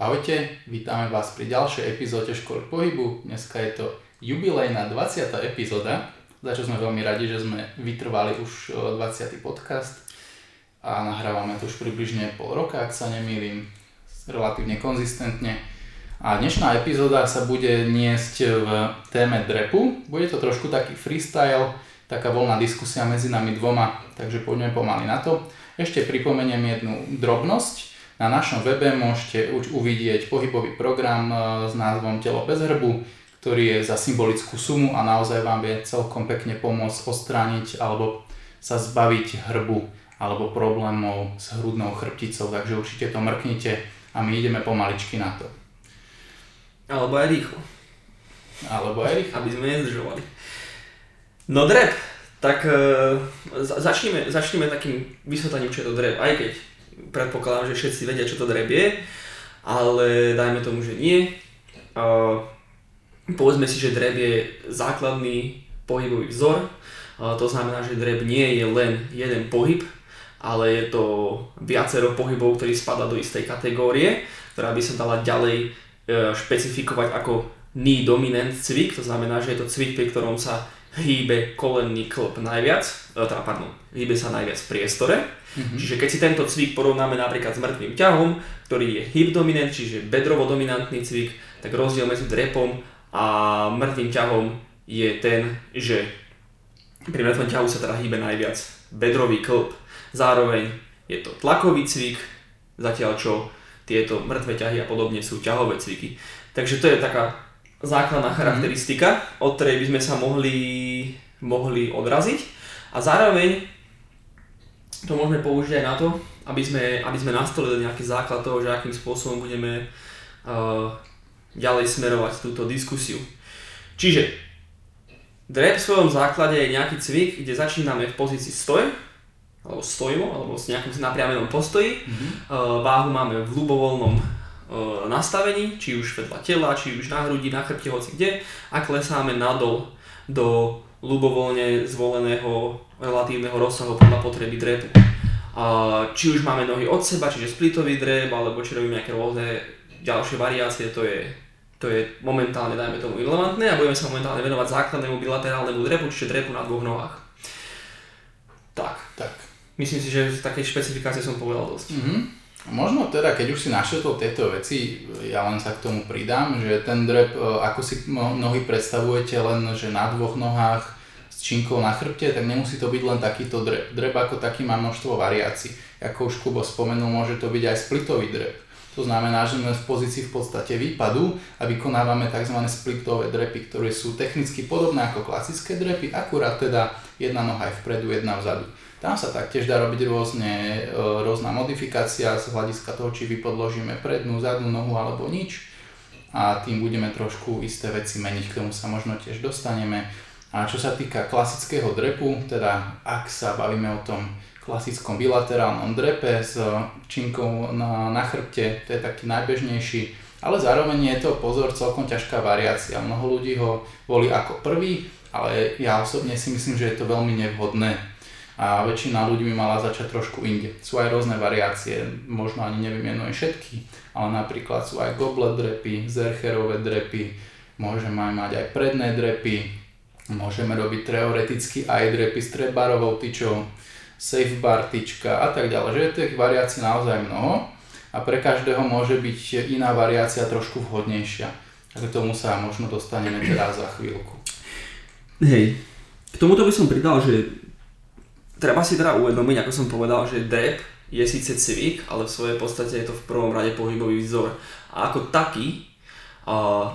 Ahojte, vítame vás pri ďalšej epizóde Školy pohybu. Dneska je to jubilejná 20. epizóda, za čo sme veľmi radi, že sme vytrvali už 20. podcast a nahrávame to už približne pol roka, ak sa nemýlim, relatívne konzistentne. A dnešná epizóda sa bude niesť v téme drepu. Bude to trošku taký freestyle, taká voľná diskusia medzi nami dvoma, takže poďme pomaly na to. Ešte pripomeniem jednu drobnosť. Na našom webe môžete už uvidieť pohybový program e, s názvom Telo bez hrbu, ktorý je za symbolickú sumu a naozaj vám vie celkom pekne pomôcť ostrániť alebo sa zbaviť hrbu alebo problémov s hrudnou chrbticou, takže určite to mrknite a my ideme pomaličky na to. Alebo aj rýchlo. Alebo aj rýchlo. Aby sme nezdržovali. No drep, tak uh, začneme, začneme takým vysvetlením, čo je to drep, aj keď predpokladám, že všetci vedia, čo to drep je, ale dajme tomu, že nie. Povedzme si, že drep je základný pohybový vzor, to znamená, že drep nie je len jeden pohyb, ale je to viacero pohybov, ktorý spada do istej kategórie, ktorá by sa dala ďalej uh, špecifikovať ako knee dominant cvik, to znamená, že je to cvik, pri ktorom sa hýbe kolenný klb najviac, e, teda pardon, hýbe sa najviac v priestore. Mm-hmm. Čiže keď si tento cvik porovnáme napríklad s mŕtvým ťahom, ktorý je hip dominant, čiže bedrovo dominantný cvik, tak rozdiel medzi drepom a mŕtvým ťahom je ten, že pri mŕtvom ťahu sa teda hýbe najviac bedrový klb. Zároveň je to tlakový cvik, zatiaľ čo tieto mŕtve ťahy a podobne sú ťahové cviky. Takže to je taká základná charakteristika, mm. od ktorej by sme sa mohli, mohli odraziť. A zároveň to môžeme použiť aj na to, aby sme, aby sme nastolili nejaký základ toho, že akým spôsobom budeme uh, ďalej smerovať túto diskusiu. Čiže drep v svojom základe je nejaký cvik, kde začíname v pozícii stoj, alebo stojimo, alebo s nejakom napriamenom postoji. Mm-hmm. Uh, váhu máme v ľubovoľnom nastavení, či už vedľa tela, či už na hrudi, na chrbte, hoci kde a klesáme nadol do ľubovoľne zvoleného relatívneho rozsahu podľa potreby drepu. A či už máme nohy od seba, čiže splitový drep, alebo či robíme nejaké rôzne ďalšie variácie, to je, to je momentálne, dajme tomu, irrelevantné a budeme sa momentálne venovať základnému bilaterálnemu drepu, čiže drepu na dvoch nohách. Tak. tak. Myslím si, že v takej špecifikácie som povedal dosť. Mm-hmm. Možno teda, keď už si našetol tieto veci, ja len sa k tomu pridám, že ten drep, e, ako si nohy predstavujete len, že na dvoch nohách s činkou na chrbte, tak nemusí to byť len takýto drep. Drep ako taký má množstvo variácií. Ako už Kubo spomenul, môže to byť aj splitový drep. To znamená, že sme v pozícii v podstate výpadu a vykonávame tzv. splitové drepy, ktoré sú technicky podobné ako klasické drepy, akurát teda jedna noha je vpredu, jedna vzadu. Tam sa taktiež dá robiť rôzne, e, rôzna modifikácia z hľadiska toho, či vypodložíme prednú, zadnú nohu alebo nič a tým budeme trošku isté veci meniť, k tomu sa možno tiež dostaneme. A čo sa týka klasického drepu, teda ak sa bavíme o tom klasickom bilaterálnom drepe s činkou na, na chrbte, to je taký najbežnejší, ale zároveň je to pozor celkom ťažká variácia. Mnoho ľudí ho volí ako prvý, ale ja osobne si myslím, že je to veľmi nevhodné a väčšina ľudí by mala začať trošku inde. Sú aj rôzne variácie, možno ani nevymenujem všetky, ale napríklad sú aj goblet drepy, zercherové drepy, môžeme aj mať aj predné drepy, môžeme robiť teoreticky aj drepy s trebarovou tyčou, safe bar tyčka a tak ďalej, že je tých variácií naozaj mnoho a pre každého môže byť iná variácia trošku vhodnejšia. A k tomu sa možno dostaneme teraz za chvíľku. Hej, k tomuto by som pridal, že treba si teda uvedomiť, ako som povedal, že DEP je síce cvik, ale v svojej podstate je to v prvom rade pohybový vzor. A ako taký, uh,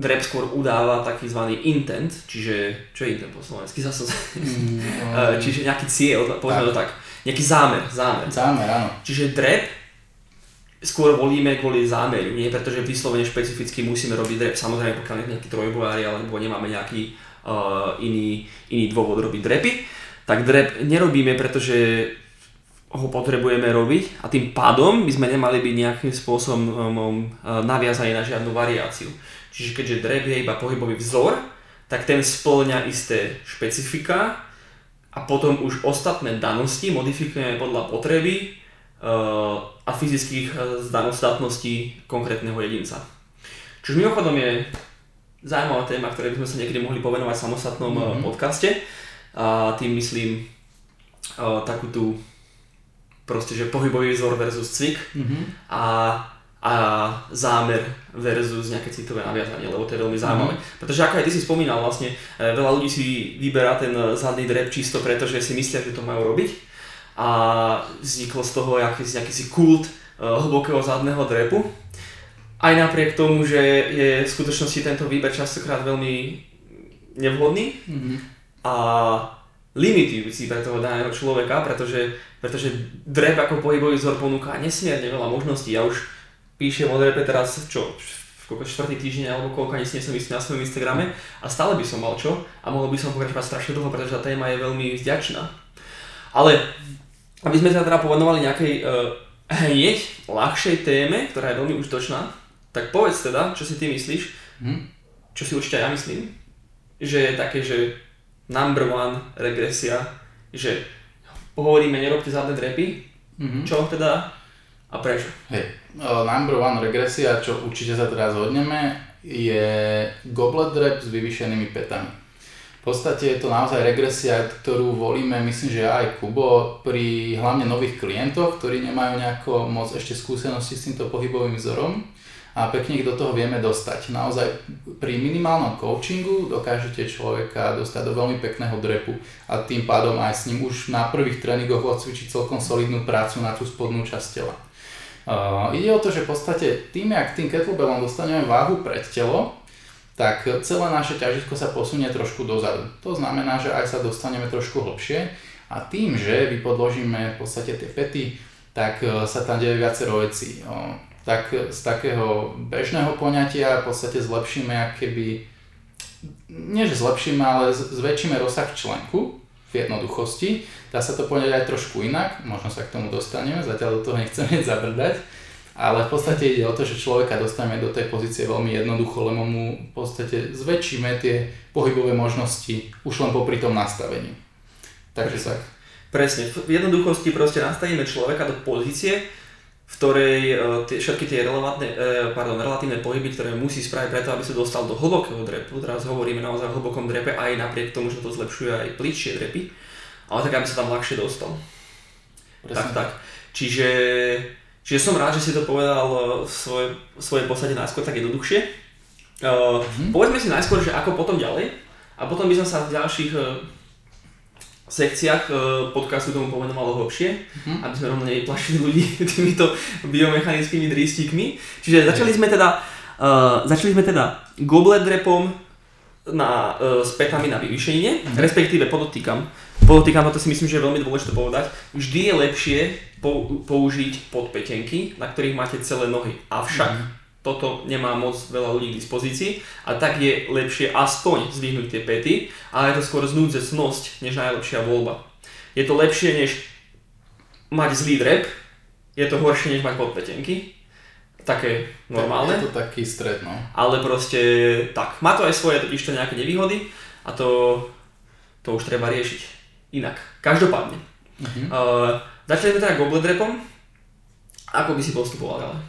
DREP skôr udáva taký zvaný intent, čiže, čo je intent po slovensky zase? Mm, čiže nejaký cieľ, povedzme to tak, nejaký zámer, zámer. Zámer, áno. Čiže DREP skôr volíme kvôli zámeru, nie pretože vyslovene špecificky musíme robiť DREP, samozrejme pokiaľ je nejaký trojbojári alebo nemáme nejaký uh, iný, iný dôvod robiť drepy tak drep nerobíme, pretože ho potrebujeme robiť a tým pádom by sme nemali byť nejakým spôsobom um, um, naviazaní na žiadnu variáciu. Čiže keďže drep je iba pohybový vzor, tak ten splňa isté špecifika a potom už ostatné danosti modifikujeme podľa potreby a fyzických zdanostátností konkrétneho jedinca. Čo mimochodom je zaujímavá téma, ktorej by sme sa niekedy mohli povenovať v samostatnom mm-hmm. podcaste. A tým myslím uh, takú tú proste, že pohybový vzor versus cvik mm-hmm. a, a zámer versus nejaké citové naviazanie, lebo to je veľmi zaujímavé. Mm-hmm. Pretože ako aj ty si spomínal, vlastne e, veľa ľudí si vyberá ten zadný drep čisto preto, že si myslia, že to majú robiť a vzniklo z toho akýsi, akýsi kult uh, hlbokého zadného drepu. Aj napriek tomu, že je v skutočnosti tento výber častokrát veľmi nevhodný mm-hmm. A limitujúci pre toho daného človeka, pretože, pretože drep ako pohybový vzor ponúka nesmierne veľa možností. Ja už píšem o drepe teraz, čo, koľko štvrtý týždeň alebo koľko ani nie som istý na svojom Instagrame a stále by som mal čo a mohol by som pokračovať strašne dlho, pretože tá téma je veľmi vďačná. Ale aby sme sa teda povenovali nejakej uh, hneď ľahšej téme, ktorá je veľmi užitočná, tak povedz teda, čo si ty myslíš, hm? čo si určite ja myslím, že je také, že number one regresia, že hovoríme, nerobte zadné drepy, mm-hmm. čo teda a prečo? Hej, uh, number one regresia, čo určite sa teraz zhodneme, je goblet drep s vyvýšenými petami. V podstate je to naozaj regresia, ktorú volíme, myslím, že aj Kubo, pri hlavne nových klientoch, ktorí nemajú nejako moc ešte skúsenosti s týmto pohybovým vzorom a pekne ich do toho vieme dostať. Naozaj pri minimálnom coachingu dokážete človeka dostať do veľmi pekného drepu a tým pádom aj s ním už na prvých tréningoch odcvičiť celkom solidnú prácu na tú spodnú časť tela. Uh, ide o to, že v podstate tým, jak tým kettlebellom dostaneme váhu pred telo, tak celé naše ťažisko sa posunie trošku dozadu. To znamená, že aj sa dostaneme trošku hlbšie a tým, že vypodložíme v podstate tie pety, tak uh, sa tam deje viacero vecí. Tak z takého bežného poňatia v podstate zlepšíme keby, nie že zlepšíme, ale zväčšíme rozsah členku v jednoduchosti. Dá sa to poňať aj trošku inak, možno sa k tomu dostaneme, zatiaľ do toho nechceme zabrdať. Ale v podstate ide o to, že človeka dostaneme do tej pozície veľmi jednoducho, lebo mu v podstate zväčšíme tie pohybové možnosti už len popri tom nastavení. Takže tak. Presne, v jednoduchosti proste nastavíme človeka do pozície, v ktorej uh, tie, všetky tie relevantné, uh, pardon, relatívne pohyby, ktoré musí spraviť preto, aby sa dostal do hlbokého drepu, teraz hovoríme naozaj o hlbokom drepe aj napriek tomu, že to zlepšuje aj pličšie drepy, ale tak, aby sa tam ľahšie dostal. Presne. Tak, tak. Čiže, čiže som rád, že si to povedal e, v svojej, v svojej podstate najskôr tak jednoduchšie. Uh, mm-hmm. Povedzme si najskôr, že ako potom ďalej a potom by som sa v ďalších sekciách e, podcastu tomu pomenovalo hlbšie, mm-hmm. aby sme rovno nevyplašili ľudí týmito biomechanickými drístikmi. Čiže začali sme teda, uh, začali sme teda goblet drepom na, uh, s petami na vyvýšenie, mm-hmm. respektíve podotýkam, podotýkam, to si myslím, že je veľmi dôležité povedať, vždy je lepšie po, použiť podpetenky, na ktorých máte celé nohy. Avšak mm-hmm toto nemá moc veľa ľudí k dispozícii a tak je lepšie aspoň zdvihnúť tie pety, ale je to skôr znúdzecnosť než najlepšia voľba. Je to lepšie než mať zlý drep, je to horšie než mať podpetenky, také normálne. Je to taký stred, no. Ale proste tak, má to aj svoje totiž to nejaké nevýhody a to, to už treba riešiť inak. Každopádne. Uh-huh. Uh, začali sme teda goblet drepom, ako by si postupoval ďalej?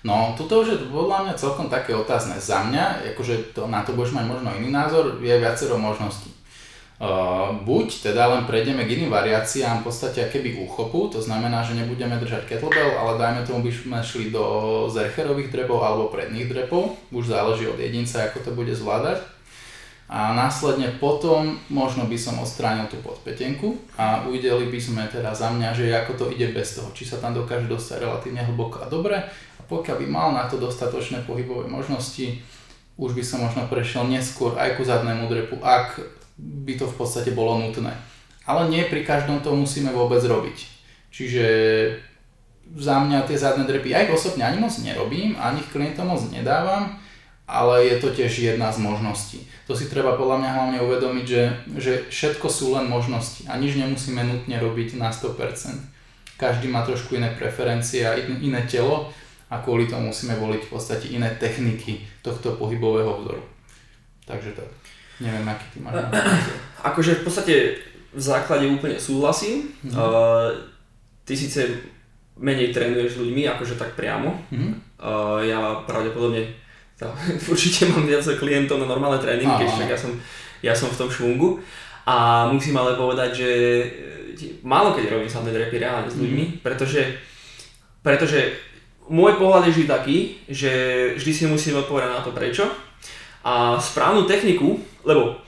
No, toto už je podľa mňa celkom také otázne. Za mňa, akože to, na to budeš mať možno iný názor, je viacero možností. Uh, buď teda len prejdeme k iným variáciám v podstate keby úchopu, to znamená, že nebudeme držať kettlebell, ale dajme tomu by sme šli do zercherových drepov alebo predných drepov, už záleží od jedinca, ako to bude zvládať. A následne potom možno by som odstránil tú podpetenku a uvideli by sme teda za mňa, že ako to ide bez toho, či sa tam dokáže dostať relatívne hlboko a dobre, pokiaľ by mal na to dostatočné pohybové možnosti, už by som možno prešiel neskôr aj ku zadnému drepu, ak by to v podstate bolo nutné. Ale nie pri každom to musíme vôbec robiť. Čiže za mňa tie zadné drepy aj osobne ani moc nerobím, ani klientom moc nedávam, ale je to tiež jedna z možností. To si treba podľa mňa hlavne uvedomiť, že, že všetko sú len možnosti a nič nemusíme nutne robiť na 100%. Každý má trošku iné preferencie a iné telo a kvôli tomu musíme voliť v podstate iné techniky tohto pohybového vzoru. Takže tak. Neviem, aký ty máš Akože v podstate v základe úplne súhlasím. Mm-hmm. Uh, ty síce menej trénuješ s ľuďmi, akože tak priamo. Mm-hmm. Uh, ja pravdepodobne to, určite mám viac klientov na normálne tréningy, keď však ja som, ja som v tom švungu. A musím ale povedať, že málo keď robím samé drepy reálne s ľuďmi, mm-hmm. pretože, pretože môj pohľad je vždy taký, že vždy si musím odpovedať na to prečo. A správnu techniku, lebo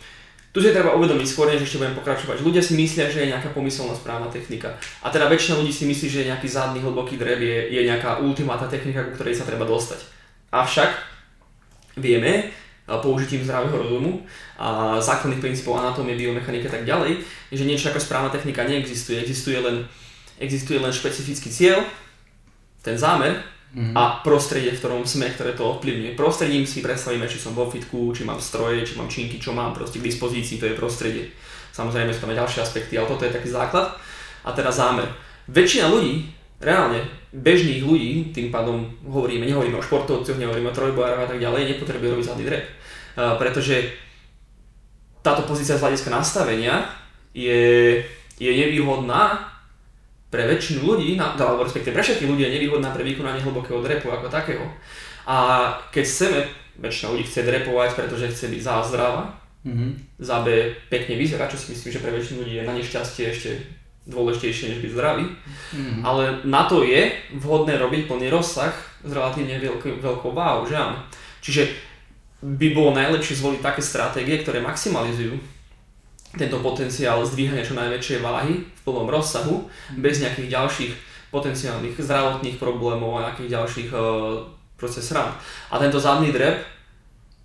tu si treba uvedomiť skôr, než ešte budem pokračovať. Ľudia si myslia, že je nejaká pomyselná správna technika. A teda väčšina ľudí si myslí, že nejaký zadný hlboký dreb je, je nejaká ultimátna technika, ku ktorej sa treba dostať. Avšak vieme, použitím zdravého rozumu a základných princípov anatómie, biomechaniky a tak ďalej, že niečo ako správna technika neexistuje. Existuje len, existuje len špecifický cieľ, ten zámer mm-hmm. a prostredie, v ktorom sme, ktoré to ovplyvňuje. Prostredím si predstavíme, či som vo fitku, či mám stroje, či mám činky, čo mám proste k dispozícii, to je prostredie. Samozrejme sú tam aj ďalšie aspekty, ale toto je taký základ. A teda zámer. Väčšina ľudí, reálne, bežných ľudí, tým pádom hovoríme, nehovoríme o športovcoch, nehovoríme o trojbojároch a tak ďalej, nepotrebuje robiť zadný drep. Uh, pretože táto pozícia z hľadiska nastavenia je, je nevýhodná pre väčšinu ľudí, alebo respektíve pre všetkých ľudí je nevýhodná pre vykonanie hlbokého drepu ako takého. A keď chceme, väčšina ľudí chce drepovať, pretože chce byť za zdrava, mm-hmm. za B pekne vyzerať, čo si myslím, že pre väčšinu ľudí je na nešťastie ešte dôležitejšie než byť zdravý. Mm-hmm. Ale na to je vhodné robiť plný rozsah s relatívne veľkou, veľkou váhu, že áno. Čiže by bolo najlepšie zvoliť také stratégie, ktoré maximalizujú tento potenciál zdvíhania čo najväčšej váhy v plnom rozsahu, bez nejakých ďalších potenciálnych zdravotných problémov a nejakých ďalších uh, proste srand. A tento zadný drep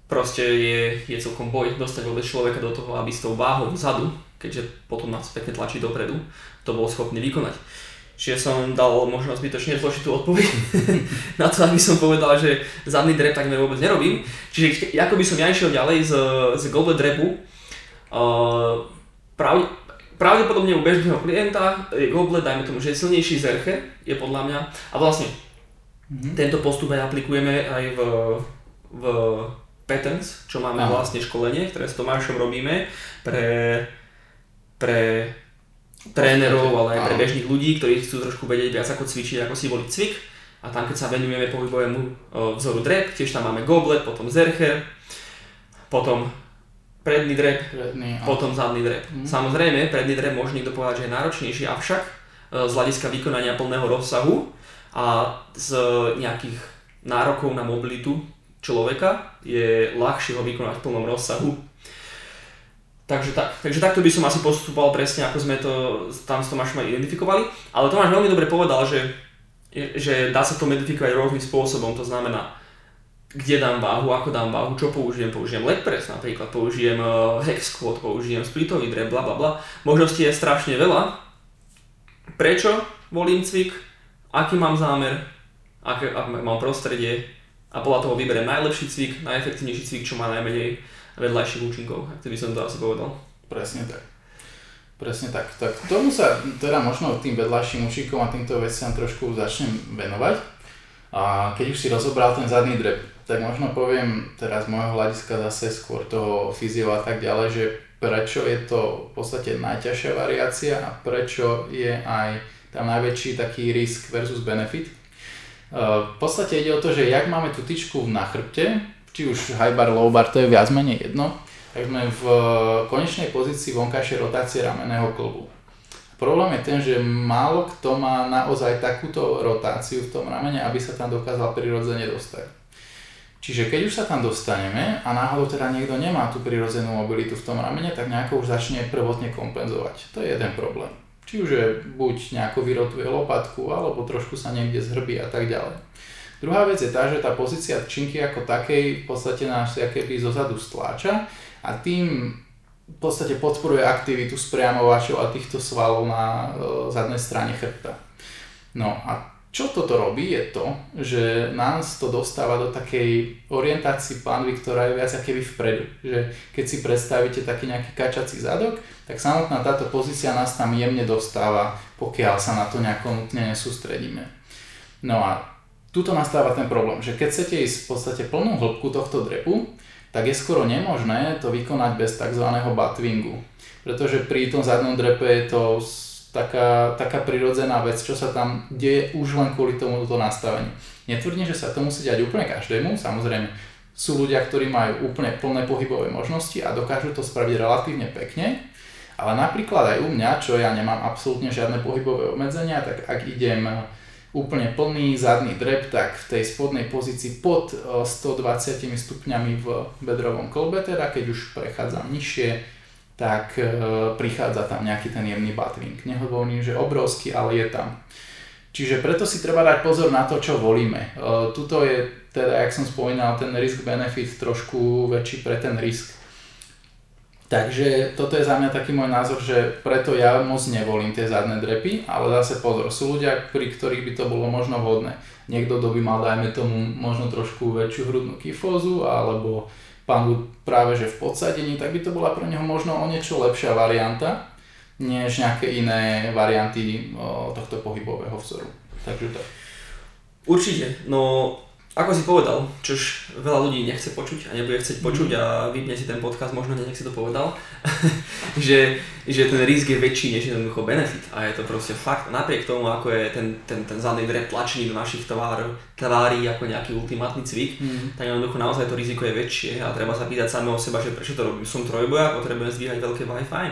proste je, je celkom boj dostať vôbec človeka do toho, aby s tou váhou vzadu, keďže potom nás pekne tlačí dopredu, to bol schopný vykonať. Čiže som dal možno zbytočne zložitú odpoveď na to, aby som povedal, že zadný drep takmer vôbec nerobím. Čiže ako by som ja išiel ďalej z, z goblet drepu, pravde, pravdepodobne u bežného klienta je goblet, dajme tomu, že je silnejší zerche, je podľa mňa. A vlastne mm-hmm. tento postup aj aplikujeme aj v, v patterns, čo máme Aha. vlastne školenie, ktoré s Tomášom robíme pre, pre trénerov, ale aj pre bežných ľudí, ktorí chcú trošku vedieť viac ako cvičiť, ako si voliť cvik. A tam keď sa venujeme pohybovému vzoru drep, tiež tam máme goblet, potom zercher, potom predný drep, predný, potom zadný drep. Mm. Samozrejme, predný drep môže niekto povedať, že je náročnejší, avšak e, z hľadiska vykonania plného rozsahu a z nejakých nárokov na mobilitu človeka je ľahšie ho vykonať v plnom rozsahu. Takže, tak, takže takto by som asi postupoval presne, ako sme to tam s Tomášom aj identifikovali. Ale Tomáš veľmi dobre povedal, že, že dá sa to modifikovať rôznym spôsobom. To znamená, kde dám váhu, ako dám váhu, čo použijem, použijem leg press napríklad, použijem uh, hex squat, použijem splitový drep, bla bla bla. Možností je strašne veľa. Prečo volím cvik, aký mám zámer, aké, aké mám prostredie a podľa toho vyberiem najlepší cvik, najefektívnejší cvik, čo má najmenej vedľajších účinkov, ak by som to asi povedal. Presne tak. Presne tak. Tak tomu sa teda možno tým vedľajším účinkom a týmto veciam trošku začnem venovať. A keď už si rozobral ten zadný drep, tak možno poviem teraz z môjho hľadiska zase skôr toho fyzio a tak ďalej, že prečo je to v podstate najťažšia variácia a prečo je aj tam najväčší taký risk versus benefit. V podstate ide o to, že jak máme tú tyčku na chrbte, či už high bar, low bar, to je viac menej jedno, tak sme v konečnej pozícii vonkajšej rotácie ramenného klbu. Problém je ten, že málo kto má naozaj takúto rotáciu v tom ramene, aby sa tam dokázal prirodzene dostať. Čiže keď už sa tam dostaneme a náhodou teda niekto nemá tú prirodzenú mobilitu v tom ramene, tak nejako už začne prvotne kompenzovať. To je jeden problém. Či už je buď nejako vyrotuje lopatku, alebo trošku sa niekde zhrbí a tak ďalej. Druhá vec je tá, že tá pozícia činky ako takej v podstate nás keby zozadu stláča a tým v podstate podporuje aktivitu spriamovačov a týchto svalov na e, zadnej strane chrbta. No a čo toto robí je to, že nás to dostáva do takej orientácii pánvy, ktorá je viac keby vpredu. Že keď si predstavíte taký nejaký kačací zadok, tak samotná táto pozícia nás tam jemne dostáva, pokiaľ sa na to nejako nutne nesústredíme. No a tuto nastáva ten problém, že keď chcete ísť v podstate plnú hĺbku tohto drepu, tak je skoro nemožné to vykonať bez tzv. batwingu. Pretože pri tom zadnom drepe je to taká, taká prirodzená vec, čo sa tam deje už len kvôli tomuto nastaveniu. Netvrdím, že sa to musí diať úplne každému, samozrejme sú ľudia, ktorí majú úplne plné pohybové možnosti a dokážu to spraviť relatívne pekne, ale napríklad aj u mňa, čo ja nemám absolútne žiadne pohybové obmedzenia, tak ak idem úplne plný zadný drep, tak v tej spodnej pozícii pod 120 e, stupňami v bedrovom kolbe, teda keď už prechádzam nižšie, tak e, prichádza tam nejaký ten jemný buttwing. Nehovorím, že obrovský, ale je tam. Čiže preto si treba dať pozor na to, čo volíme. E, tuto je teda, jak som spomínal, ten risk-benefit trošku väčší pre ten risk. Takže toto je za mňa taký môj názor, že preto ja moc nevolím tie zadné drepy, ale zase pozor, sú ľudia, pri ktorých by to bolo možno vhodné. Niekto, kto by mal, dajme tomu, možno trošku väčšiu hrudnú kyfózu, alebo pán práve že v podsadení, tak by to bola pre neho možno o niečo lepšia varianta, než nejaké iné varianty o, tohto pohybového vzoru. Takže tak. Určite, no ako si povedal, čož veľa ľudí nechce počuť a nebude chcieť počuť a vypne si ten podcast, možno nech si to povedal, že, že ten risk je väčší než jednoducho benefit a je to proste fakt. Napriek tomu, ako je ten, ten, ten zadný drep tlačený do našich tvár, tvári ako nejaký ultimátny cvik, mm. tak jednoducho naozaj to riziko je väčšie a treba sa pýtať samého seba, že prečo to robím. Som trojboja, potrebujem zdvíhať veľké Wi-Fi.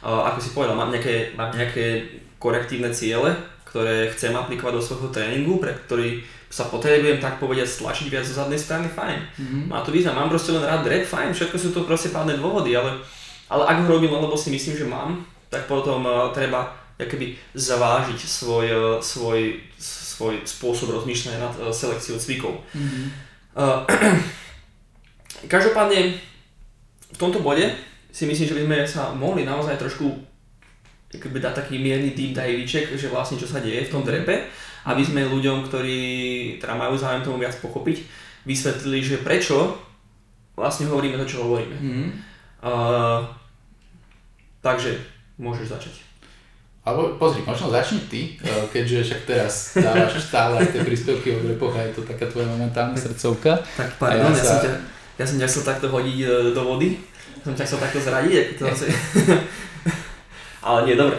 Uh, ako si povedal, mám nejaké, mám nejaké korektívne ciele, ktoré chcem aplikovať do svojho tréningu, pre ktorý sa potrebujem tak povedať stlačiť viac zo zadnej strany, fajn. Mm-hmm. Má to význam, mám proste len rád drep, fajn, všetko sú to proste pádne dôvody, ale, ale ak ho robím lebo si myslím, že mám, tak potom uh, treba keby zavážiť svoj, uh, svoj, svoj spôsob rozmýšľania nad uh, selekciou cvikov. Mm-hmm. Uh, každopádne v tomto bode si myslím, že by sme sa mohli naozaj trošku keby dať taký mierny deep dive že vlastne čo sa deje v tom drepe aby sme ľuďom, ktorí teda majú záujem tomu viac pochopiť, vysvetlili, že prečo vlastne hovoríme to, čo hovoríme. Mm. Uh, takže môžeš začať. Alebo pozri, možno začni ty, e, keďže však teraz dávaš stále tie príspevky o repoch a je to taká tvoja momentálna srdcovka. Tak pardon, ja, ja, sa... som ťa, ja som ťa chcel takto hodiť e, do vody, som ťa chcel takto zradiť, ako to asi... Ale nie, dobre.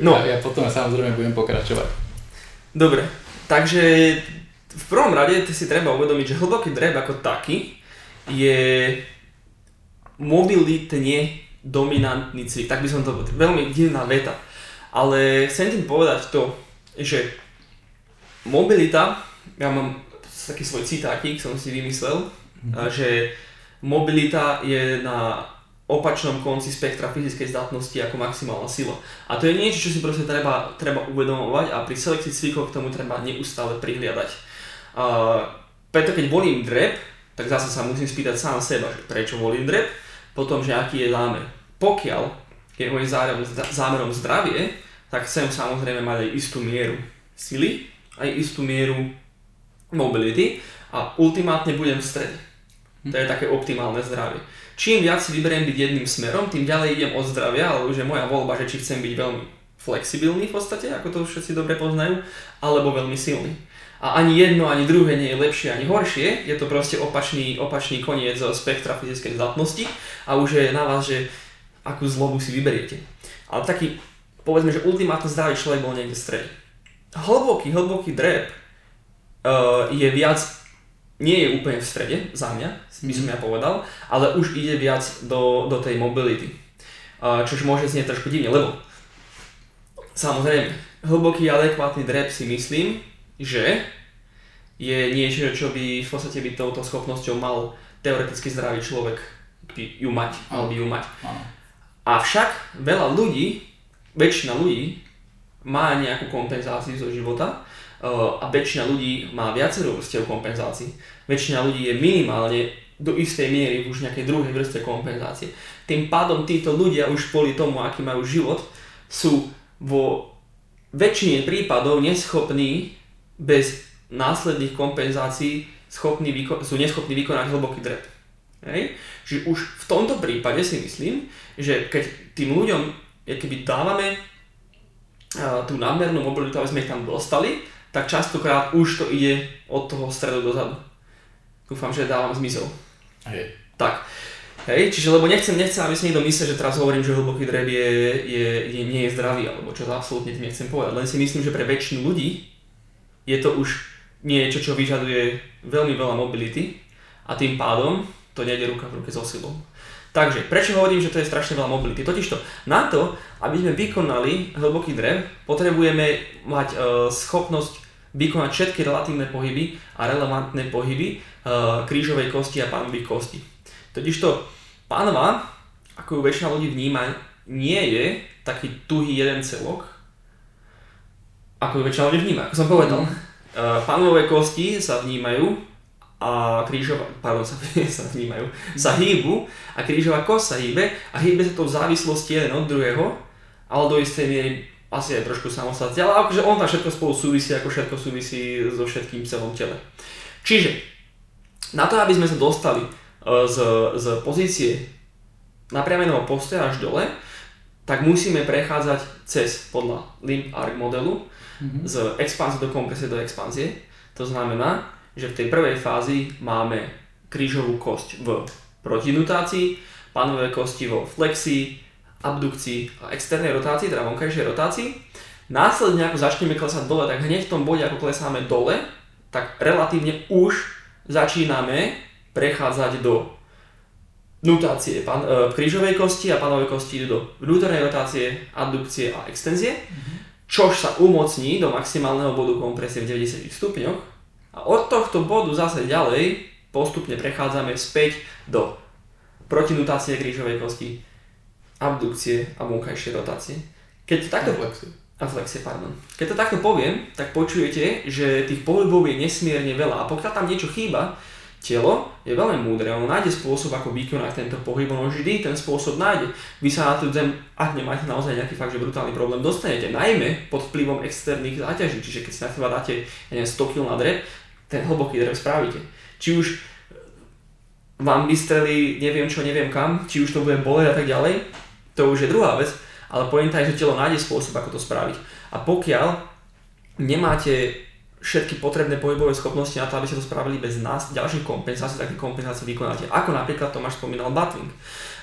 No. Ja, ja potom samozrejme budem pokračovať. Dobre, takže v prvom rade si treba uvedomiť, že hlboký drep ako taký je mobilitne dominantný cvik. Tak by som to veľmi divná veta. Ale chcem tým povedať to, že mobilita, ja mám taký svoj citátik, som si vymyslel, mm-hmm. že mobilita je na opačnom konci spektra fyzickej zdatnosti ako maximálna sila. A to je niečo, čo si proste treba, treba uvedomovať a pri selekcii cvikov k tomu treba neustále prihliadať. Uh, preto keď volím drep, tak zase sa musím spýtať sám seba, že prečo volím drep, potom, že aký je zámer. Pokiaľ je môj zámerom, zámerom zdravie, tak chcem samozrejme mať aj istú mieru sily, aj istú mieru mobility a ultimátne budem v strede. To je také optimálne zdravie. Čím viac si vyberiem byť jedným smerom, tým ďalej idem od zdravia, ale už moja voľba, že či chcem byť veľmi flexibilný v podstate, ako to všetci dobre poznajú, alebo veľmi silný. A ani jedno, ani druhé nie je lepšie, ani horšie, je to proste opačný, opačný koniec spektra fyzickej zdatnosti a už je na vás, že akú zlobu si vyberiete. Ale taký, povedzme, že ultimátne zdravý človek bol niekde v strede. Hlboký, hlboký drep uh, je viac nie je úplne v strede, za mňa, by som ja povedal, ale už ide viac do, do tej mobility. Čož môže znieť trošku divne, lebo samozrejme, hlboký adekvátny drep si myslím, že je niečo, čo by v podstate by touto schopnosťou mal teoreticky zdravý človek by ju mať, mal by ju mať. Avšak veľa ľudí, väčšina ľudí má nejakú kompenzáciu zo života a väčšina ľudí má viacero vrstiev kompenzácií. Väčšina ľudí je minimálne do istej miery už nejakej druhej vrstve kompenzácie. Tým pádom títo ľudia už kvôli tomu, aký majú život, sú vo väčšine prípadov neschopní bez následných kompenzácií schopní vyko- sú neschopní vykonať hlboký drep. Hej? Čiže už v tomto prípade si myslím, že keď tým ľuďom keby dávame tú nadmernú mobilitu, aby sme ich tam dostali, tak častokrát už to ide od toho stredu dozadu. Dúfam, že dávam zmysel. Hej. Tak. Hej, čiže lebo nechcem, nechcem, aby si niekto myslel, že teraz hovorím, že hlboký dreb je, je, je, nie je zdravý, alebo čo to absolútne tým nechcem povedať. Len si myslím, že pre väčšinu ľudí je to už niečo, čo vyžaduje veľmi veľa mobility a tým pádom to nejde ruka v ruke so silou. Takže, prečo hovorím, že to je strašne veľa mobility? Totižto, na to, aby sme vykonali hlboký dreb, potrebujeme mať e, schopnosť vykonať všetky relatívne pohyby a relevantné pohyby e, krížovej kosti a pánových kosti. Totižto Pánova, ako ju väčšina ľudí vníma, nie je taký tuhý jeden celok, ako ju väčšina ľudí vníma. Ako som povedal, mm. pánové kosti sa vnímajú a krížová, pardon, sa, sa vnímajú, sa hýbu a krížová kost sa hýbe a hýbe sa to v závislosti jeden od druhého, ale do istej miery asi aj trošku samostatne, ale akože on tam všetko spolu súvisí, ako všetko súvisí so všetkým celom tele. Čiže, na to, aby sme sa dostali z, z pozície napriameného postoja až dole, tak musíme prechádzať cez podľa limb arc modelu mm-hmm. z expanzie do kompresie do expanzie. To znamená, že v tej prvej fázi máme krížovú kosť v protinutácii, panové kosti vo flexii, abdukcii a externej rotácii, teda vonkajšej rotácii. Následne ako začneme klesať dole, tak hneď v tom bode ako klesáme dole, tak relatívne už začíname prechádzať do nutácie pan, e, krížovej kosti a panovej kosti do vnútornej rotácie, addukcie a extenzie, mm-hmm. čož sa umocní do maximálneho bodu kompresie v 90 stupňoch a od tohto bodu zase ďalej postupne prechádzame späť do protinutácie krížovej kosti, abdukcie a vonkajšej rotácie. Keď to takto... A flexie. A flexie, pardon. Keď to takto poviem, tak počujete, že tých pohybov je nesmierne veľa a pokiaľ tam niečo chýba, Telo je veľmi múdre, ono nájde spôsob, ako vykonať tento pohyb, ono vždy ten spôsob nájde. Vy sa na tú zem, ak nemáte naozaj nejaký fakt, že brutálny problém, dostanete, najmä pod vplyvom externých záťaží, čiže keď si na seba dáte ja neviem, 100 kg na drep, ten hlboký drep spravíte. Či už vám vystrelí neviem čo, neviem kam, či už to bude boleť a tak ďalej, to už je druhá vec, ale pointa je, že telo nájde spôsob, ako to spraviť. A pokiaľ nemáte všetky potrebné pohybové schopnosti na to, aby ste to spravili bez nás, ďalších kompenzácií, také kompenzácie vykonáte. Ako napríklad Tomáš spomínal Batwing.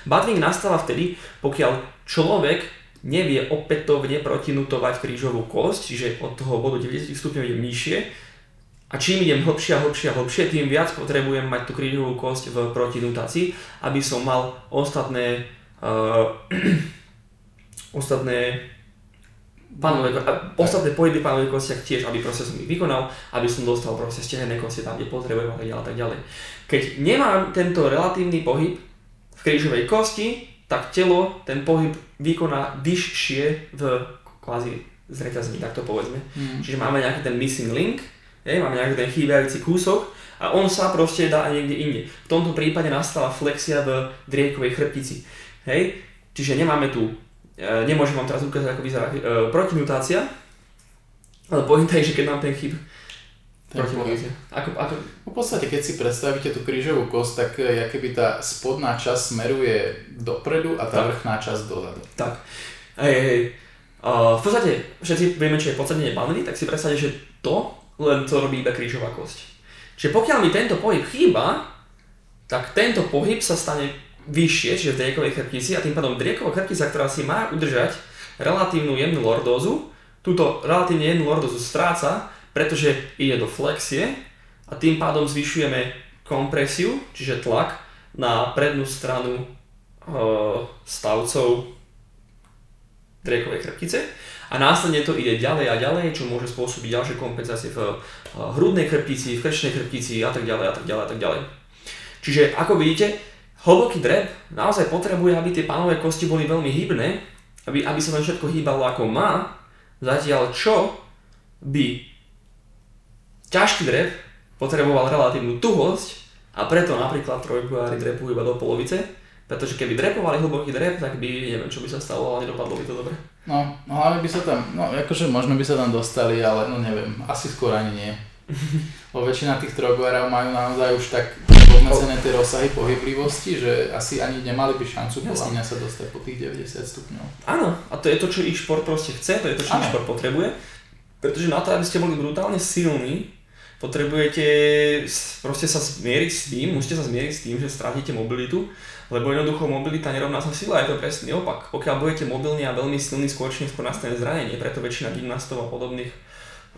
Batwing nastáva vtedy, pokiaľ človek nevie opätovne protinutovať krížovú kosť, čiže od toho bodu 90 stupňov idem nižšie, a čím idem hlbšie a hlbšie a hlbšie, tým viac potrebujem mať tú krížovú kosť v protinutácii, aby som mal ostatné, uh, ostatné pánové, ostatné pohyby pánových kostiach tiež, aby proste som ich vykonal, aby som dostal proste stehenné kosti tam, kde potrebujem a tak ďalej, tak ďalej. Keď nemám tento relatívny pohyb v krížovej kosti, tak telo ten pohyb vykoná vyššie v kvázi zreťazení, tak to povedzme. Mm. Čiže máme nejaký ten missing link, je, máme nejaký ten chýbajúci kúsok a on sa proste dá niekde inde. V tomto prípade nastala flexia v driekovej chrbtici. Hej? Čiže nemáme tu E, nemôžem vám teraz ukázať, ako vyzerá e, protimutácia, ale pointa je, že keď nám ten chyb protimutácia. Ako, ako... V podstate, keď si predstavíte tú krížovú kosť, tak je, keby tá spodná časť smeruje dopredu a tá tak. vrchná časť dozadu. Tak. Hej, hej. Uh, v podstate všetci vieme, čo je podstatne bavlny, tak si predstavte, že to len to robí iba krížová kosť. Čiže pokiaľ mi tento pohyb chýba, tak tento pohyb sa stane vyššie, čiže v driekovej chrbtici a tým pádom drieková chrbtica, ktorá si má udržať relatívnu jemnú lordózu, túto relatívne jemnú lordózu stráca, pretože ide do flexie a tým pádom zvyšujeme kompresiu, čiže tlak na prednú stranu e, stavcov driekovej chrbtice a následne to ide ďalej a ďalej, čo môže spôsobiť ďalšie kompenzácie v e, hrudnej chrbtici, v krčnej chrbtici a tak ďalej a tak ďalej a tak ďalej. Čiže ako vidíte, hlboký drep naozaj potrebuje, aby tie pánové kosti boli veľmi hybné, aby, aby sa tam všetko hýbalo ako má, zatiaľ čo by ťažký drep potreboval relatívnu tuhosť a preto napríklad trojbojári drepujú iba do polovice, pretože keby drepovali hlboký drep, tak by neviem čo by sa stalo, ale nedopadlo by to dobre. No, no ale by sa tam, no akože možno by sa tam dostali, ale no neviem, asi skôr ani nie. Lebo väčšina tých trojbojárov majú naozaj už tak obmedzené tie rozsahy pohyblivosti, že asi ani nemali by šancu mňa sa dostať po tých 90 stupňov. Áno, a to je to, čo ich šport proste chce, to je to, čo ich šport potrebuje. Pretože na to, aby ste boli brutálne silní potrebujete proste sa zmieriť s tým, musíte sa zmieriť s tým, že stratíte mobilitu, lebo jednoducho mobilita nerovná sa sila, je to presný opak. Pokiaľ budete mobilní a veľmi silní, skôr či neskôr nastane zranenie, preto väčšina gymnastov a podobných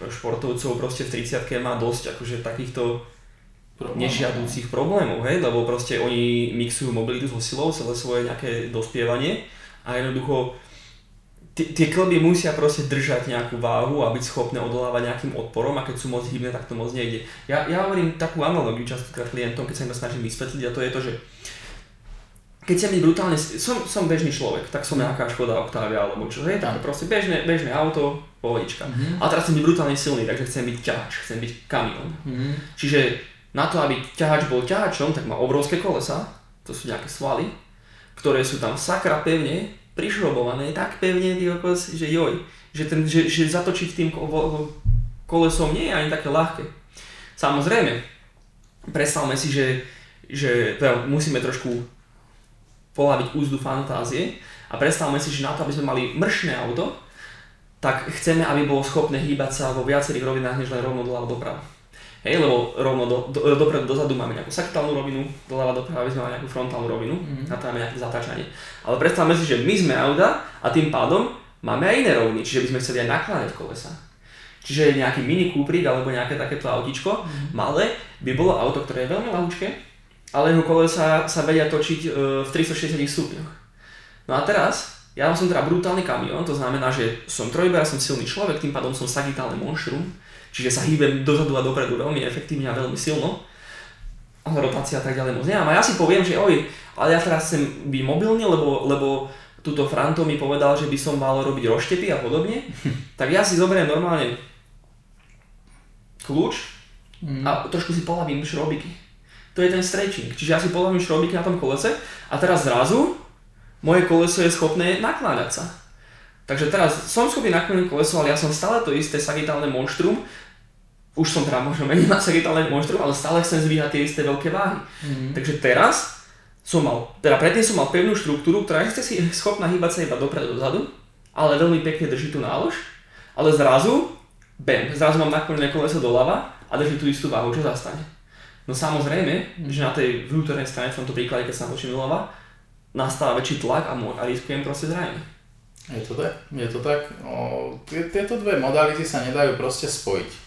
športovcov proste v 30 má dosť akože takýchto. Nežiadúcich problémov, hej, lebo proste oni mixujú mobilitu so silou celé svoje nejaké dospievanie a jednoducho tie klby musia proste držať nejakú váhu a byť schopné odolávať nejakým odporom a keď sú moc hybné, tak to moc nejde. Ja, ja hovorím takú analogiu častokrát klientom, keď sa im to snažím vysvetliť a to je to, že keď sa mi brutálne, som, som bežný človek, tak som nejaká Škoda Octavia alebo čo, hej, také proste bežné, bežné auto, pohodička. Mm-hmm. A teraz som brutálne silný, takže chcem byť ťahač, chcem byť kamión. Mm-hmm. Čiže na to, aby ťahač bol ťahačom, tak má obrovské kolesa, to sú nejaké svaly, ktoré sú tam sakra pevne prišrobované, tak pevne, okos, že joj, že, ten, že, že zatočiť tým kolesom nie je ani také ľahké. Samozrejme, predstavme si, že, že teda musíme trošku polaviť úzdu fantázie a predstavme si, že na to, aby sme mali mršné auto, tak chceme, aby bolo schopné hýbať sa vo viacerých rovinách, než len rovno doľava doprava. Hej, lebo rovno do, do, dopredu, dozadu máme nejakú saktálnu rovinu, doľava doprava by sme mali nejakú frontálnu rovinu mm-hmm. a tam máme nejaké zatáčanie. Ale predstavme si, že my sme auta a tým pádom máme aj iné roviny, čiže by sme chceli aj nakláňať kolesa. Čiže nejaký mini kúprik alebo nejaké takéto autičko mm-hmm. malé by bolo auto, ktoré je veľmi ľahúčke, ale jeho kolesa sa vedia točiť e, v 360 stupňoch. No a teraz, ja som teda brutálny kamión, to znamená, že som trojber, som silný človek, tým pádom som sagitálne monštrum, čiže sa hýbem dozadu a dopredu veľmi efektívne a veľmi silno. Ale rotácia a tak ďalej moc nemám. A ja si poviem, že oj, ale ja teraz chcem byť mobilný, lebo, lebo túto Franto mi povedal, že by som mal robiť roštepy a podobne, tak ja si zoberiem normálne kľúč mm. a trošku si polavím šrobiky to je ten stretching. Čiže ja si polovím šrobiky na tom kolese a teraz zrazu moje koleso je schopné nakláňať sa. Takže teraz som schopný nakláňať koleso, ale ja som stále to isté sagitálne monštrum, už som teda možno menej na sagitálne monštrum, ale stále chcem zvíhať tie isté veľké váhy. Mm-hmm. Takže teraz som mal, teda predtým som mal pevnú štruktúru, ktorá je si schopná hýbať sa iba dopredu dozadu, ale veľmi pekne drží tú nálož, ale zrazu, bam, zrazu mám naklonené koleso doľava a drží tú istú váhu, čo zastane. No samozrejme, že na tej vnútornej strane v tomto príklade, keď sa točím doľava, nastáva väčší tlak a, a riskujem proste zranenie. Je to tak, je to tak. O, tieto dve modality sa nedajú proste spojiť.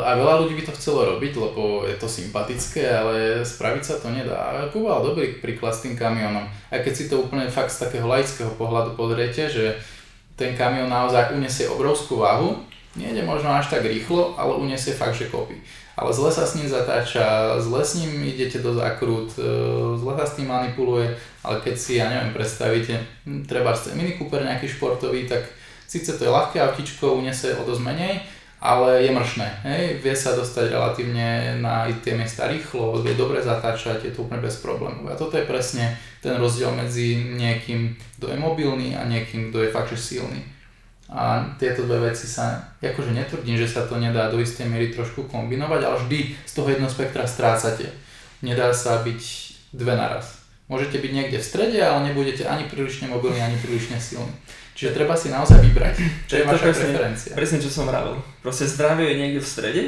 A veľa ľudí by to chcelo robiť, lebo je to sympatické, ale spraviť sa to nedá. A dobrý príklad s tým kamionom. Aj keď si to úplne fakt z takého laického pohľadu podriete, že ten kamion naozaj uniesie obrovskú váhu, nejde možno až tak rýchlo, ale uniesie fakt, že kopy ale zle sa s ním zatáča, zle s ním idete do zákrut, e, zle sa s tým manipuluje, ale keď si, ja neviem, predstavíte, hm, treba ste Mini Cooper nejaký športový, tak síce to je ľahké autičko, uniesie o dosť menej, ale je mršné, hej, vie sa dostať relatívne na tie miesta rýchlo, vie dobre zatáčať, je to úplne bez problémov. A toto je presne ten rozdiel medzi niekým, kto je mobilný a niekým, kto je fakt že silný. A tieto dve veci sa, akože netvrdím, že sa to nedá do istej miery trošku kombinovať, ale vždy z toho jedno spektra strácate. Nedá sa byť dve naraz. Môžete byť niekde v strede, ale nebudete ani prílišne mobilní, ani prílišne silní. Čiže treba si naozaj vybrať, čo je vaša presne, preferencia. Presne, čo som vravel. Proste zdravie je niekde v strede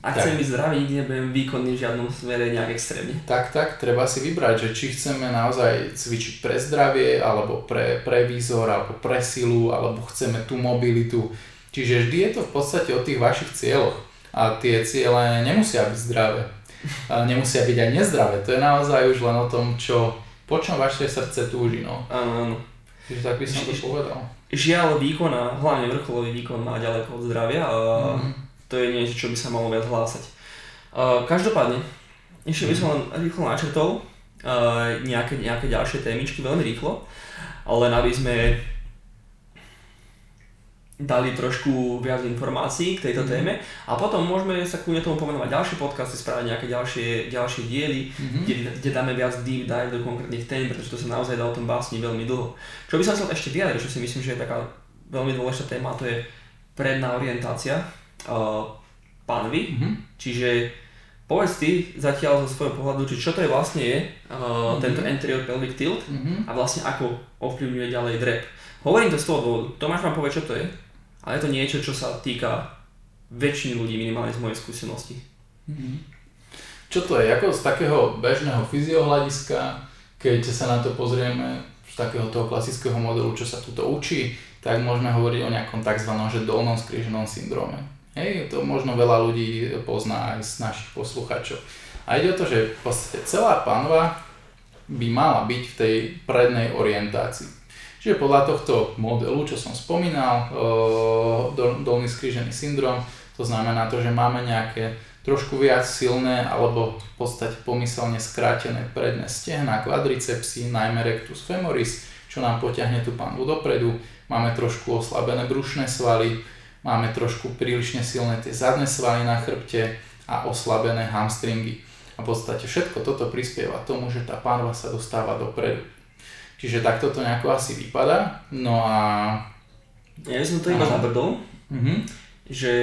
a chcem byť zdravý, nikdy nebudem výkonný v žiadnom smere nejak extrémne. Tak, tak, treba si vybrať, že či chceme naozaj cvičiť pre zdravie, alebo pre, pre výzor, alebo pre silu, alebo chceme tú mobilitu. Čiže vždy je to v podstate o tých vašich cieľoch. A tie ciele nemusia byť zdravé. A nemusia byť aj nezdravé. To je naozaj už len o tom, čo, po čom vaše srdce túži. No. Áno, áno. Čiže tak by som to povedal. Žiaľ, výkon a hlavne vrcholový výkon má ďaleko od zdravia. A... Mm to je niečo, čo by sa malo viac hlásať. Uh, každopádne, ešte by som len rýchlo načrtol uh, nejaké, nejaké ďalšie témičky veľmi rýchlo, len aby sme dali trošku viac informácií k tejto mm-hmm. téme a potom môžeme sa kľudne tomu pomenovať ďalšie podcasty, spraviť nejaké ďalšie, ďalšie diely, mm-hmm. kde, kde dáme viac deep dive do konkrétnych tém, pretože to sa naozaj dá o tom básni veľmi dlho. Čo by som chcel ešte vyjadriť, čo si myslím, že je taká veľmi dôležitá téma, to je predná orientácia uh, panvy, mm-hmm. čiže povedz ty zatiaľ zo svojho pohľadu, či čo to je vlastne je uh, mm-hmm. tento anterior pelvic tilt mm-hmm. a vlastne ako ovplyvňuje ďalej drep. Hovorím to z toho dôvodu, Tomáš vám povie, čo to je, ale je to niečo, čo sa týka väčšiny ľudí minimálne z mojej skúsenosti. Mm-hmm. Čo to je? Ako z takého bežného fyziohľadiska, keď sa na to pozrieme z takého toho klasického modelu, čo sa tu učí, tak môžeme hovoriť o nejakom tzv. Že dolnom skríženom syndróme. Hej, to možno veľa ľudí pozná aj z našich poslucháčov. A ide o to, že v podstate celá panva by mala byť v tej prednej orientácii. Čiže podľa tohto modelu, čo som spomínal, dolný skrížený syndrom, to znamená to, že máme nejaké trošku viac silné alebo v podstate pomyselne skrátené predné stehna, kvadricepsy, najmä rectus femoris, čo nám potiahne tú panvu dopredu. Máme trošku oslabené brušné svaly, máme trošku prílišne silné tie zadné svaly na chrbte a oslabené hamstringy. A v podstate všetko toto prispieva tomu, že tá panva sa dostáva dopredu. Čiže takto to nejako asi vypadá. No a... Ja som to iba zabrdol, mm-hmm. že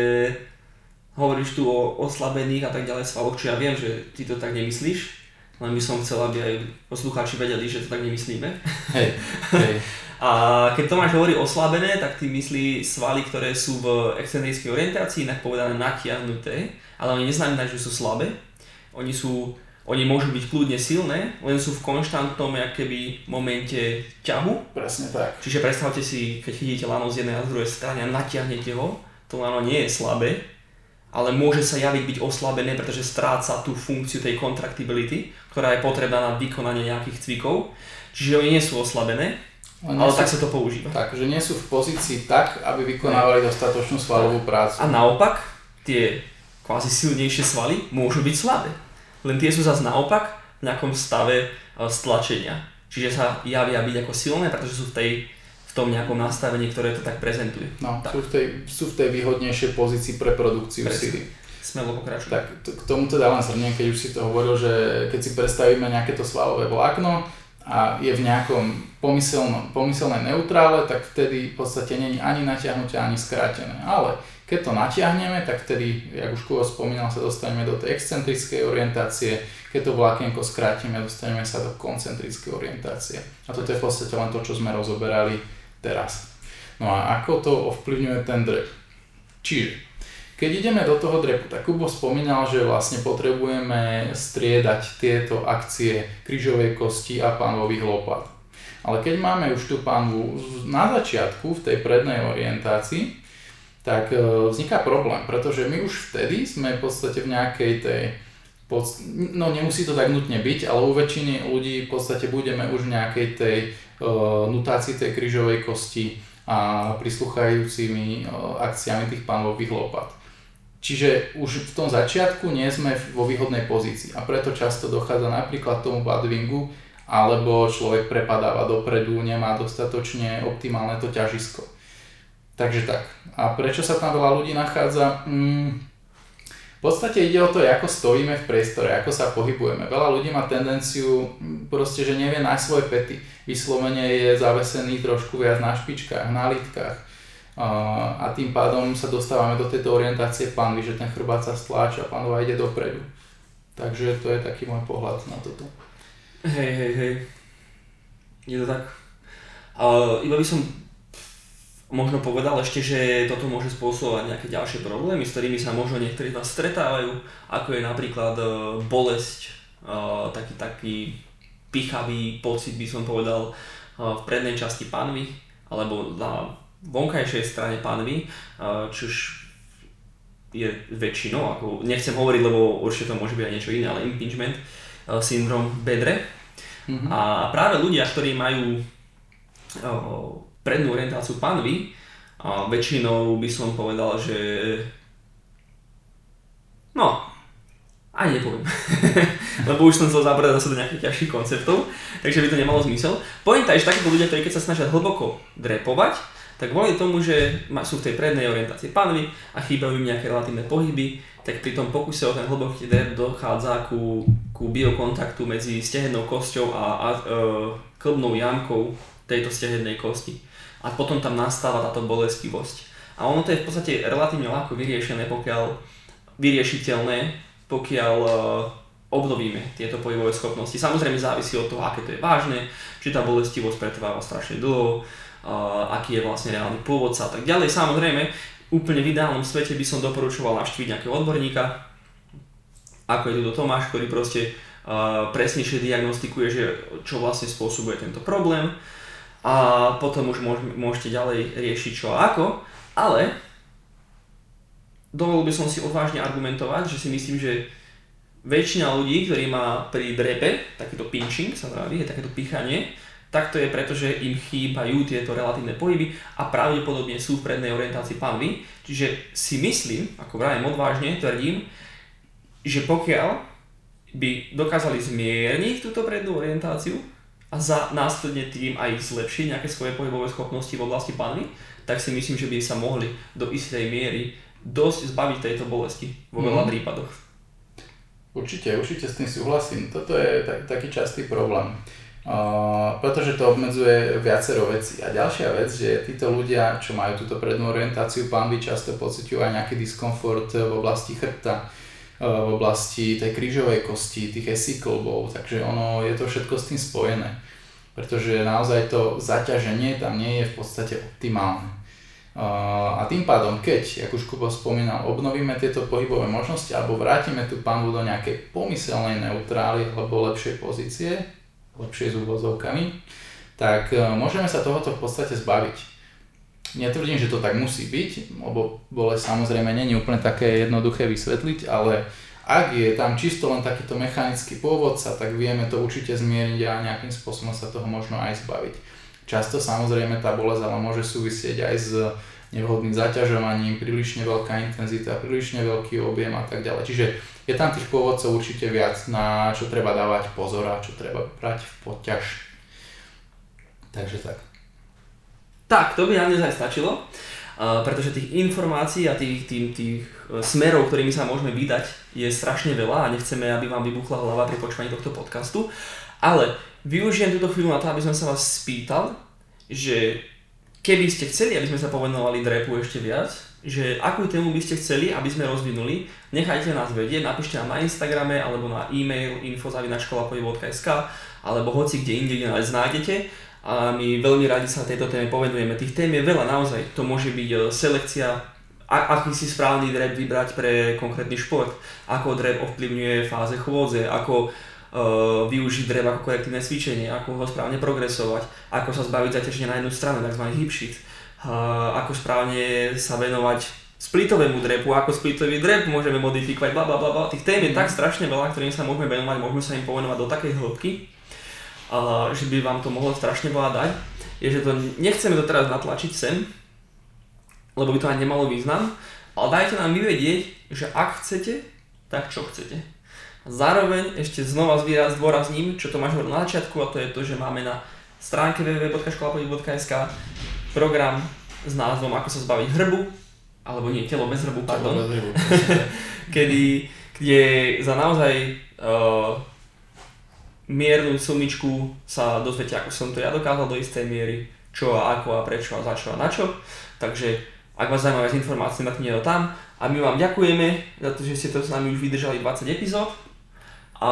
hovoríš tu o oslabených a tak ďalej svaloch, čo ja viem, že ty to tak nemyslíš, len by som chcel, aby aj poslucháči vedeli, že to tak nemyslíme. Hej, hej. A keď Tomáš hovorí oslabené, tak ty myslí svaly, ktoré sú v excentrickej orientácii, inak povedané natiahnuté, ale oni neznamenajú, že sú slabé. Oni sú oni môžu byť kľudne silné, len sú v konštantnom keby, momente ťahu. Presne tak. Čiže predstavte si, keď chytíte lano z jednej a z druhej strany a natiahnete ho, to lano nie je slabé, ale môže sa javiť byť oslabené, pretože stráca tú funkciu tej contractibility, ktorá je potrebná na vykonanie nejakých cvikov. Čiže oni nie sú oslabené, ale, ale sú, tak sa to používa. Tak, že nie sú v pozícii tak, aby vykonávali dostatočnú svalovú prácu. A naopak, tie kvázi silnejšie svaly môžu byť slabé. Len tie sú zase naopak v nejakom stave e, stlačenia. Čiže sa javia byť ako silné, pretože sú v tej tom nejakom nastavení, ktoré to tak prezentuje. No, tak. Sú, v tej, sú v tej výhodnejšej pozícii pre produkciu Presne. síly. Smelo pokračujem. Tak to, k tomu teda len zhrniem, keď už si to hovoril, že keď si predstavíme nejaké to svalové vlákno a je v nejakom pomyselnom, pomyselnej neutrále, tak vtedy v podstate není ani natiahnuté, ani skrátené. Ale keď to natiahneme, tak vtedy, jak už Kuvo spomínal, sa dostaneme do tej excentrickej orientácie, keď to vlákienko skrátime, dostaneme sa do koncentrickej orientácie. A toto je v podstate len to, čo sme rozoberali teraz. No a ako to ovplyvňuje ten drep? Čiže, keď ideme do toho drepu, tak Kubo spomínal, že vlastne potrebujeme striedať tieto akcie krížovej kosti a pánových lopat. Ale keď máme už tú pánvu na začiatku v tej prednej orientácii, tak e, vzniká problém, pretože my už vtedy sme v podstate v nejakej tej no nemusí to tak nutne byť, ale u väčšiny ľudí v podstate budeme už v nejakej tej uh, nutácii tej krížovej kosti a prisluchajúcimi uh, akciami tých pánových lopat. Čiže už v tom začiatku nie sme vo výhodnej pozícii a preto často dochádza napríklad tomu badwingu, alebo človek prepadáva dopredu, nemá dostatočne optimálne to ťažisko. Takže tak. A prečo sa tam veľa ľudí nachádza? Mm, v podstate ide o to, ako stojíme v priestore, ako sa pohybujeme. Veľa ľudí má tendenciu hm, proste, že nevie nájsť svoje pety. Vyslovene je zavesený trošku viac na špičkách, na lítkach. A tým pádom sa dostávame do tejto orientácie panvy, že ten chrbát sa stláča a panva ide dopredu. Takže to je taký môj pohľad na toto. Hej, hej, hej. Je to tak. Uh, iba by som možno povedal ešte, že toto môže spôsobovať nejaké ďalšie problémy, s ktorými sa možno niektorí vás stretávajú, ako je napríklad e, bolesť, e, taký, taký pichavý pocit by som povedal e, v prednej časti panvy, alebo na vonkajšej strane panvy, čo už je väčšinou, ako nechcem hovoriť, lebo určite to môže byť aj niečo iné, ale impingement syndrom bedre. Mm-hmm. A práve ľudia, ktorí majú prednú orientáciu panvy a väčšinou by som povedal, že no, ani nepoviem. Lebo už som chcel zabrať zase do nejakých ťažších konceptov, takže by to nemalo zmysel. Pointa je, že takíto ľudia, ktorí keď sa snažia hlboko drepovať, tak kvôli tomu, že sú v tej prednej orientácii panvy a chýbajú im nejaké relatívne pohyby, tak pri tom pokuse o ten hlboký drep dochádza ku, ku biokontaktu medzi stehennou kosťou a, a e, klbnou jamkou tejto stehednej kosti a potom tam nastáva táto bolestivosť. A ono to je v podstate relatívne ľahko vyriešené, pokiaľ vyriešiteľné, pokiaľ uh, obnovíme tieto pohybové schopnosti. Samozrejme závisí od toho, aké to je vážne, či tá bolestivosť pretrváva strašne dlho, uh, aký je vlastne reálny pôvodca a tak ďalej. Samozrejme, úplne v ideálnom svete by som doporučoval navštíviť nejakého odborníka, ako je tu Tomáš, ktorý proste uh, presnejšie diagnostikuje, že čo vlastne spôsobuje tento problém a potom už môžete ďalej riešiť čo a ako, ale dovolil by som si odvážne argumentovať, že si myslím, že väčšina ľudí, ktorí má pri drepe, takéto pinching sa vraví, je takéto pichanie, tak to je preto, že im chýbajú tieto relatívne pohyby a pravdepodobne sú v prednej orientácii panvy. Čiže si myslím, ako vrajem odvážne, tvrdím, že pokiaľ by dokázali zmierniť túto prednú orientáciu a za následne tým aj zlepšiť nejaké svoje pohybové schopnosti v oblasti panvy, tak si myslím, že by sa mohli do istej miery dosť zbaviť tejto bolesti vo veľa mm. prípadoch. Určite, určite s tým súhlasím. Toto je tak, taký častý problém. Uh, pretože to obmedzuje viacero vecí. A ďalšia vec, že títo ľudia, čo majú túto prednú orientáciu pánvy, často pociťujú aj nejaký diskomfort v oblasti chrbta, v oblasti tej krížovej kosti, tých esiklbov, takže ono je to všetko s tým spojené. Pretože naozaj to zaťaženie tam nie je v podstate optimálne. A tým pádom, keď, ako už Kubo spomínal, obnovíme tieto pohybové možnosti alebo vrátime tú panvu do nejakej pomyselnej neutrály alebo lepšej pozície, lepšej s úvozovkami, tak e, môžeme sa tohoto v podstate zbaviť. Netvrdím, že to tak musí byť, lebo bole samozrejme není úplne také jednoduché vysvetliť, ale ak je tam čisto len takýto mechanický pôvodca, tak vieme to určite zmieriť a nejakým spôsobom sa toho možno aj zbaviť. Často samozrejme tá bolesť ale môže súvisieť aj s nevhodným zaťažovaním, prílišne veľká intenzita, prílišne veľký objem a tak ďalej. Čiže je tam tých pôvodcov určite viac, na čo treba dávať pozor a čo treba brať v poťaž. Takže tak. Tak, to by nám dnes aj stačilo, uh, pretože tých informácií a tých, tých, tých e, smerov, ktorými sa môžeme vydať, je strašne veľa a nechceme, aby vám vybuchla hlava pri počúvaní tohto podcastu. Ale využijem túto chvíľu na to, aby som sa vás spýtal, že keby ste chceli, aby sme sa povenovali drepu ešte viac, že akú tému by ste chceli, aby sme rozvinuli, nechajte nás vedieť, napíšte nám na Instagrame alebo na e-mail info.školapohy.sk alebo hoci kde inde, kde nás nájdete a my veľmi radi sa tejto téme povenujeme. Tých tém je veľa naozaj, to môže byť e, selekcia, aký si správny drep vybrať pre konkrétny šport, ako drep ovplyvňuje fáze chôdze, ako uh, využiť drev ako korektívne cvičenie, ako ho správne progresovať, ako sa zbaviť zaťaženia na jednu stranu, tzv. hip shift, uh, ako správne sa venovať splitovému drepu, ako splitový drep môžeme modifikovať, bla bla bla, tých tém je tak strašne veľa, ktorým sa môžeme venovať, môžeme sa im povenovať do takej hĺbky, uh, že by vám to mohlo strašne veľa dať, je, že to nechceme to teraz natlačiť sem, lebo by to ani nemalo význam, ale dajte nám vyvedieť, že ak chcete, tak čo chcete. Zároveň ešte znova zdôrazním, čo to máš na začiatku a to je to, že máme na stránke www.školapodnik.sk program s názvom Ako sa zbaviť hrbu, alebo nie, telo bez hrbu, pardon. Kedy, kde za naozaj uh, miernu sumičku sa dozviete, ako som to ja dokázal do istej miery, čo a ako a prečo a za čo a na čo. Takže ak vás zaujímavé informácie, natknite to tam. A my vám ďakujeme za to, že ste to s nami už vydržali 20 epizód. A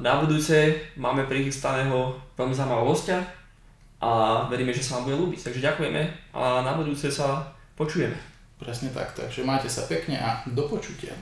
na budúce máme prichystaného veľmi zaujímavého hostia a veríme, že sa vám bude ľúbiť. Takže ďakujeme a na budúce sa počujeme. Presne tak, takže máte sa pekne a do počutia.